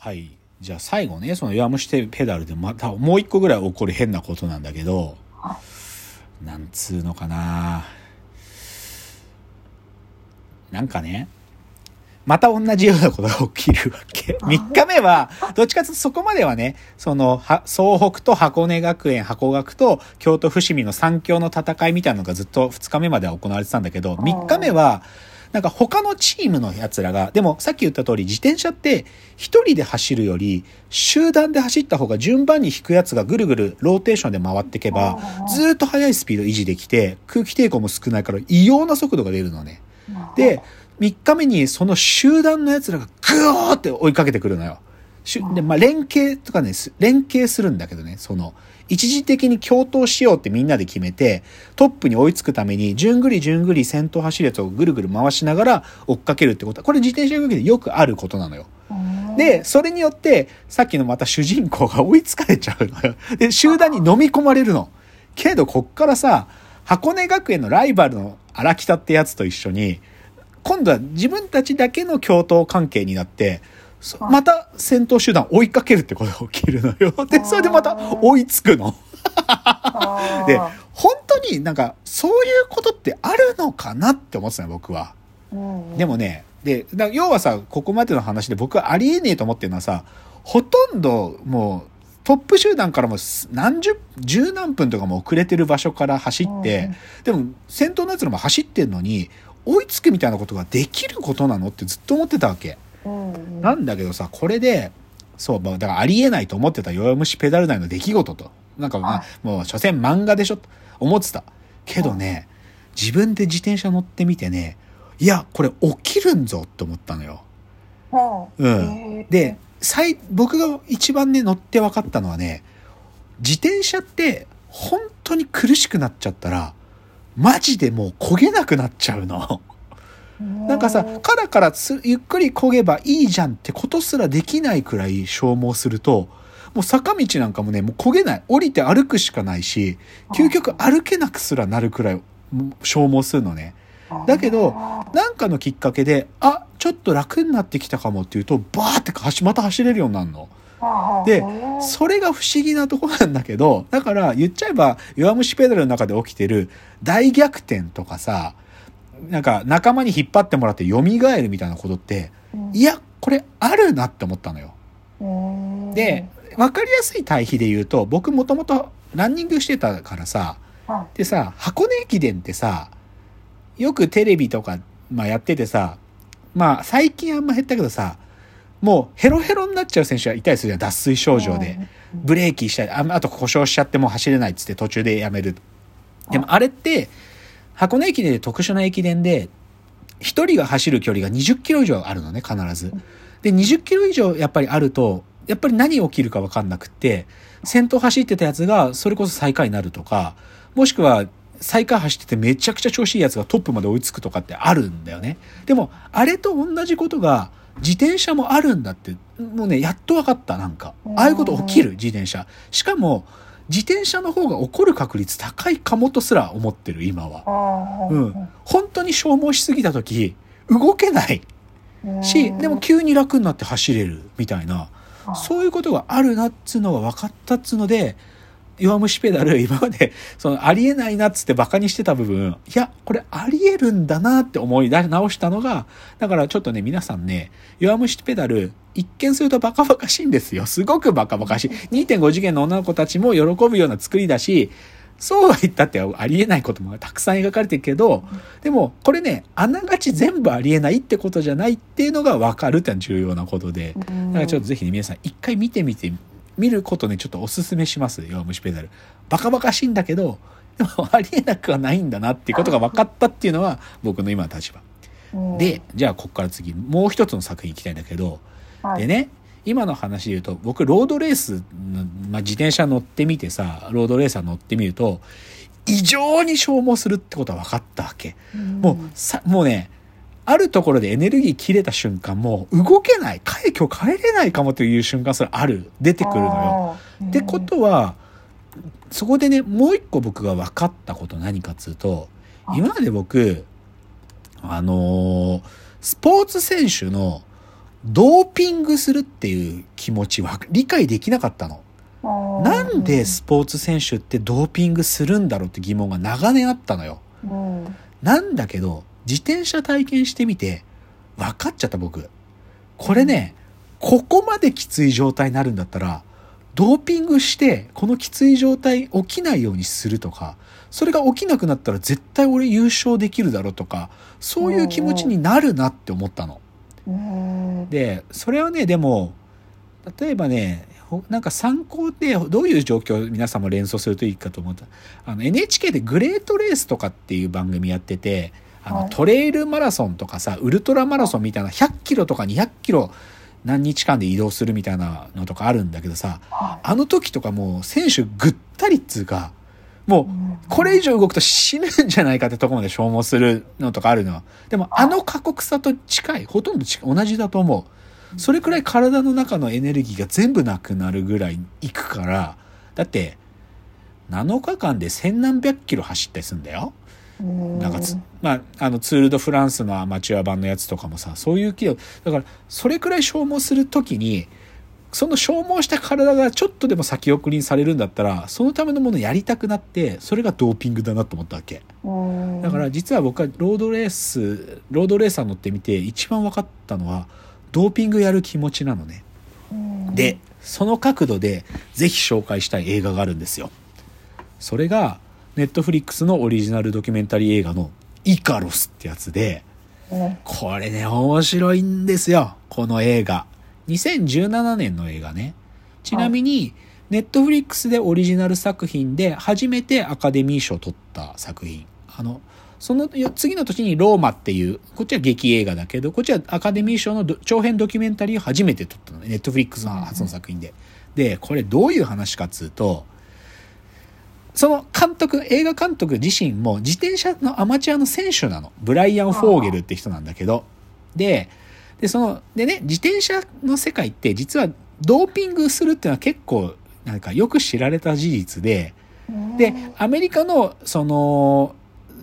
はい。じゃあ最後ね、その弱虫ペダルでまたもう一個ぐらい起こる変なことなんだけど、なんつうのかななんかね、また同じようなことが起きるわけ。3日目は、どっちかというとそこまではね、その、は総北と箱根学園、箱学と京都伏見の三強の戦いみたいなのがずっと2日目までは行われてたんだけど、3日目は、なんか他のチームの奴らが、でもさっき言った通り自転車って一人で走るより集団で走った方が順番に引くやつがぐるぐるローテーションで回っていけばずっと速いスピード維持できて空気抵抗も少ないから異様な速度が出るのね。で、3日目にその集団の奴らがグーって追いかけてくるのよ。しゅで、まあ、連携とかね、す連携するんだけどね、その、一時的に共闘しようってみんなで決めて、トップに追いつくために、順繰り順繰り先頭走るやつをぐるぐる回しながら追っかけるってことは、これ自転車動きでよくあることなのよ。で、それによって、さっきのまた主人公が追いつかれちゃうのよ。で、集団に飲み込まれるの。けど、こっからさ、箱根学園のライバルの荒北ってやつと一緒に、今度は自分たちだけの共闘関係になって、そまた先頭集団追いかけるってことが起きるのよ。で、それでまた追いつくの。で、本当になんかそういうことってあるのかなって思ってたの僕は。でもね、で、だ要はさ、ここまでの話で僕はありえねえと思ってるのはさ、ほとんどもうトップ集団からも何十、十何分とかも遅れてる場所から走って、でも先頭のやつらも走ってんのに、追いつくみたいなことができることなのってずっと思ってたわけ。なんだけどさ、これで、そう、まあだからありえないと思ってた弱虫ペダル内の出来事と。なんかまあ、もう所詮漫画でしょと思ってた。けどね、自分で自転車乗ってみてね、いや、これ起きるんぞって思ったのよ。うん。で、最、僕が一番ね、乗って分かったのはね、自転車って本当に苦しくなっちゃったら、マジでもう焦げなくなっちゃうの。なんかさ、カラカラゆっくり焦げばいいじゃんってことすらできないくらい消耗すると、もう坂道なんかもね、もう焦げない。降りて歩くしかないし、究極歩けなくすらなるくらい消耗するのね。だけど、なんかのきっかけで、あ、ちょっと楽になってきたかもっていうと、バーって走また走れるようになるの。で、それが不思議なとこなんだけど、だから言っちゃえば、弱虫ペダルの中で起きてる大逆転とかさ、なんか仲間に引っ張ってもらって蘇るみたいなことって、いや、これあるなって思ったのよ。で、わかりやすい対比で言うと、僕もともとランニングしてたからさ、でさ、箱根駅伝ってさ、よくテレビとか、まあやっててさ、まあ最近あんま減ったけどさ、もうヘロヘロになっちゃう選手がいたりするじゃん、脱水症状で。ブレーキしたり、ああと故障しちゃってもう走れないっつって途中でやめる。でもあれって、箱根駅伝で特殊な駅伝で、一人が走る距離が20キロ以上あるのね、必ず。で、20キロ以上やっぱりあると、やっぱり何起きるか分かんなくって、先頭走ってたやつがそれこそ最下位になるとか、もしくは最下位走っててめちゃくちゃ調子いいやつがトップまで追いつくとかってあるんだよね。でも、あれと同じことが自転車もあるんだって、もうね、やっと分かった、なんか。ああいうこと起きる、自転車。しかも、自転車の方が起こる確率高いかもとすら思ってる、今は。うん。本当に消耗しすぎた時、動けないし、でも急に楽になって走れる、みたいな。そういうことがあるなっつうのが分かったっつうので、弱虫ペダル、今まで、その、ありえないなっつってバカにしてた部分、いや、これありえるんだなって思い出直したのが、だからちょっとね、皆さんね、弱虫ペダル、一見するとバカバカしいんですよ。すごくバカバカしい。2.5次元の女の子たちも喜ぶような作りだし、そうは言ったってありえないこともたくさん描かれてるけど、でも、これね、あながち全部ありえないってことじゃないっていうのが分かるってのは重要なことで、だからちょっとぜひね、皆さん一回見てみて、見ることね、ちょっとおすすめします。弱虫ペダル。バカバカしいんだけど、でもありえなくはないんだなっていうことが分かったっていうのは僕の今の立場。で、じゃあここから次、もう一つの作品行きたいんだけど、でね、今の話で言うと、僕、ロードレースの、まあ、自転車乗ってみてさ、ロードレーサー乗ってみると、異常に消耗するってことは分かったわけ。もう、さ、もうね、あるところでエネルギー切れた瞬間、もう動けない、帰、今日帰れないかもという瞬間すらある、出てくるのよ。ってことは、そこでね、もう一個僕が分かったこと何かっつうと、今まで僕、あのースポーツ選手のドーピングするっていう気持ちは理解できなかったの。なんでスポーツ選手ってドーピングするんだろうって疑問が長年あったのよ。うんなんだけど、自転車体験してみて、分かっちゃった僕。これね、ここまできつい状態になるんだったら、ドーピングして、このきつい状態起きないようにするとか、それが起きなくなったら絶対俺優勝できるだろうとか、そういう気持ちになるなって思ったの。うんで、それはね、でも、例えばね、ほなんか参考でどういう状況を皆さんも連想するといいかと思った。あの NHK でグレートレースとかっていう番組やってて、あのはいトレイルマラソンとかさ、ウルトラマラソンみたいな100キロとか200キロ何日間で移動するみたいなのとかあるんだけどさ、はあの時とかもう選手ぐったりっつうか、もううんこれ以上動くと死ぬんじゃないかってとこまで消耗するのとかあるの。でもあの過酷さと近い、ほとんど同じだと思う。それくらい体の中のエネルギーが全部なくなるぐらいいくから、だって7日間で千何百キロ走ったりするんだよ。うんなんかつ、まあ、あの、ツール・ド・フランスのアマチュア版のやつとかもさ、そういう気を、だから、それくらい消耗するときに、その消耗した体がちょっとでも先送りにされるんだったら、そのためのものやりたくなって、それがドーピングだなと思ったわけ。うんだから実は僕はロードレース、ロードレーサー乗ってみて一番分かったのは、ドーピングやる気持ちなのね。うんで、その角度でぜひ紹介したい映画があるんですよ。それが、ネットフリックスのオリジナルドキュメンタリー映画のイカロスってやつで、うんこれね、面白いんですよ。この映画。2017年の映画ね。ちなみに、ネットフリックスでオリジナル作品で初めてアカデミー賞を取った作品。あの、そのよ次の年にローマっていう、こっちは劇映画だけど、こっちはアカデミー賞のど長編ドキュメンタリーを初めて撮ったのね。ネットフリックスの初の作品で。で、これどういう話かっつうと、その監督、映画監督自身も自転車のアマチュアの選手なの。ブライアン・フォーゲルって人なんだけど。で、で、その、でね、自転車の世界って実はドーピングするっていうのは結構、なんかよく知られた事実で、で、アメリカの、その、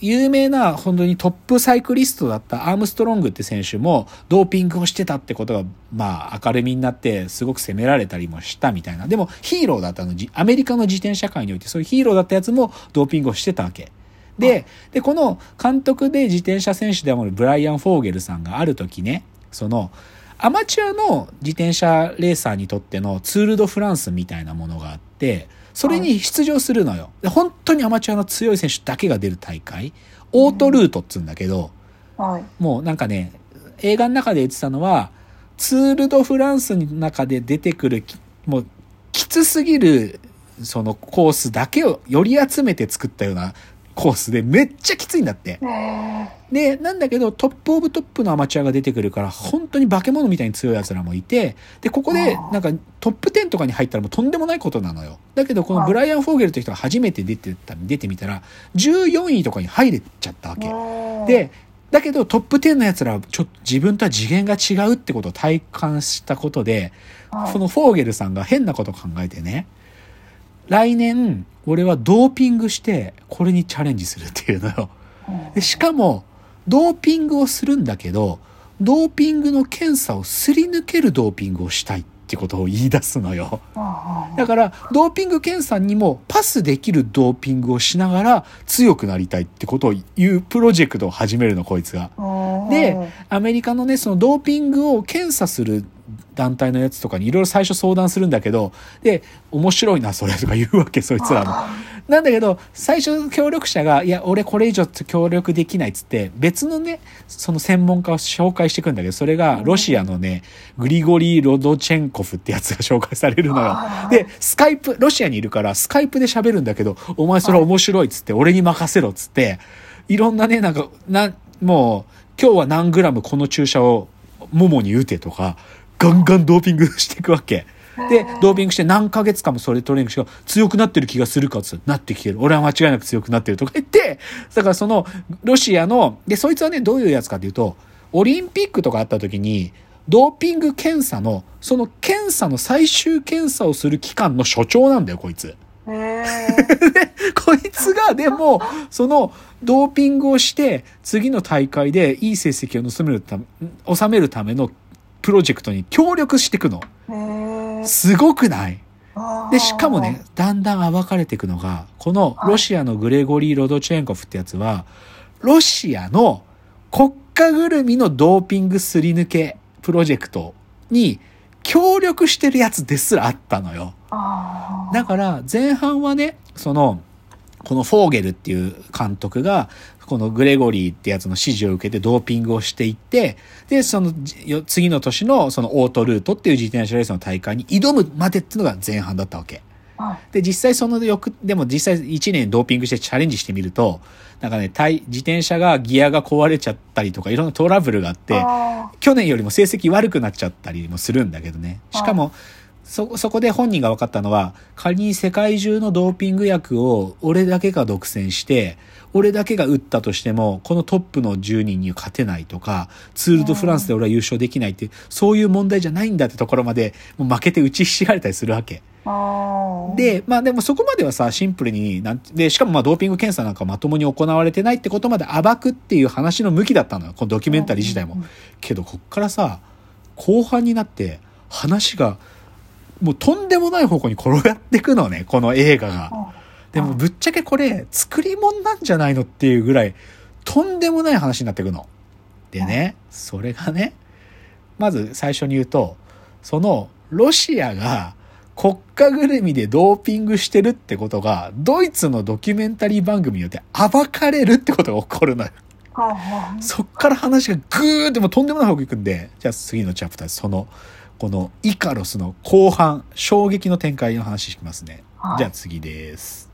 有名な本当にトップサイクリストだったアームストロングって選手もドーピングをしてたってことが、まあ明るみになってすごく責められたりもしたみたいな。でもヒーローだったの、じアメリカの自転車界においてそういうヒーローだったやつもドーピングをしてたわけ。で、で、この監督で自転車選手であるブライアン・フォーゲルさんがある時ね、その、アマチュアの自転車レーサーにとってのツール・ド・フランスみたいなものがあって、それに出場するのよ。で本当にアマチュアの強い選手だけが出る大会。オートルートっつうんだけど、はいもうなんかね、映画の中で言ってたのは、ツール・ド・フランスの中で出てくるき、もう、きつすぎる、そのコースだけをより集めて作ったようなコースでめっちゃきついんだって。ねで、なんだけど、トップオブトップのアマチュアが出てくるから、本当に化け物みたいに強い奴らもいて、で、ここで、なんか、トップ10とかに入ったらもうとんでもないことなのよ。だけど、このブライアン・フォーゲルという人が初めて出てた、出てみたら、14位とかに入れちゃったわけ。で、だけどトップ10の奴らはちょっと自分とは次元が違うってことを体感したことで、はいそのフォーゲルさんが変なこと考えてね、来年俺はドーピングしてこれにチャレンジするっていうのよ。でしかも、ドーピングをするんだけど、ドーピングの検査をすり抜けるドーピングをしたいってことを言い出すのよ。だから、ドーピング検査にもパスできるドーピングをしながら強くなりたいってことを言うプロジェクトを始めるの、こいつが。で、アメリカのね、そのドーピングを検査する団体のやつとかにいろいろ最初相談するんだけど、で、面白いな、それとか言うわけ、そいつらも。なんだけど、最初協力者が、いや、俺これ以上協力できないっつって、別のね、その専門家を紹介してくんだけど、それがロシアのね、グリゴリー・ロドチェンコフってやつが紹介されるのよ。で、スカイプ、ロシアにいるから、スカイプで喋るんだけど、お前それ面白いっつって、俺に任せろっつって、いろんなね、なんか、な、もう、今日は何グラムこの注射をももに打てとか、ガンガンドーピングしていくわけ。で、ドーピングして何ヶ月間もそれトレーニングして強くなってる気がするかっつなってきてる。俺は間違いなく強くなってるとか言って、だからその、ロシアの、で、そいつはね、どういうやつかっていうと、オリンピックとかあった時に、ドーピング検査の、その検査の最終検査をする機関の所長なんだよ、こいつ。こいつがでも、そのドーピングをして、次の大会でいい成績を盗めるため、収めるためのプロジェクトに協力していくの。すごくない。で、しかもね、、だんだん暴かれていくのが、このロシアのグレゴリー・ロドチェンコフってやつは、ロシアの国家ぐるみのドーピングすり抜けプロジェクトに協力してるやつですらあったのよ。だから前半はね、その、このフォーゲルっていう監督が、このグレゴリーってやつの指示を受けてドーピングをしていって、で、そのじ次の年のそのオートルートっていう自転車レースの大会に挑むまでっていうのが前半だったわけ。はい。で、実際その翌、でも実際1年ドーピングしてチャレンジしてみると、なんかね、対自転車がギアが壊れちゃったりとかいろんなトラブルがあって、あ去年よりも成績悪くなっちゃったりもするんだけどね。しかも、そ、そこで本人が分かったのは、仮に世界中のドーピング薬を俺だけが独占して、俺だけが打ったとしても、このトップの10人に勝てないとか、ツールドフランスで俺は優勝できないってそういう問題じゃないんだってところまで、もう負けて打ちひしがれたりするわけ。で、まあでもそこまではさ、シンプルになんで、しかもまあドーピング検査なんかまともに行われてないってことまで暴くっていう話の向きだったのよ。このドキュメンタリー自体も。けど、こっからさ、後半になって話が、もうとんでもない方向に転がっていくのね、この映画が。でもぶっちゃけこれ、作り物なんじゃないのっていうぐらい、とんでもない話になっていくの。でね、それがね、まず最初に言うと、その、ロシアが国家ぐるみでドーピングしてるってことが、ドイツのドキュメンタリー番組によって暴かれるってことが起こるのよ。そっから話がぐーってもうとんでもない方向行くんで、じゃあ次のチャプター、その、このイカロスの後半、衝撃の展開の話しますね。はいじゃあ次です。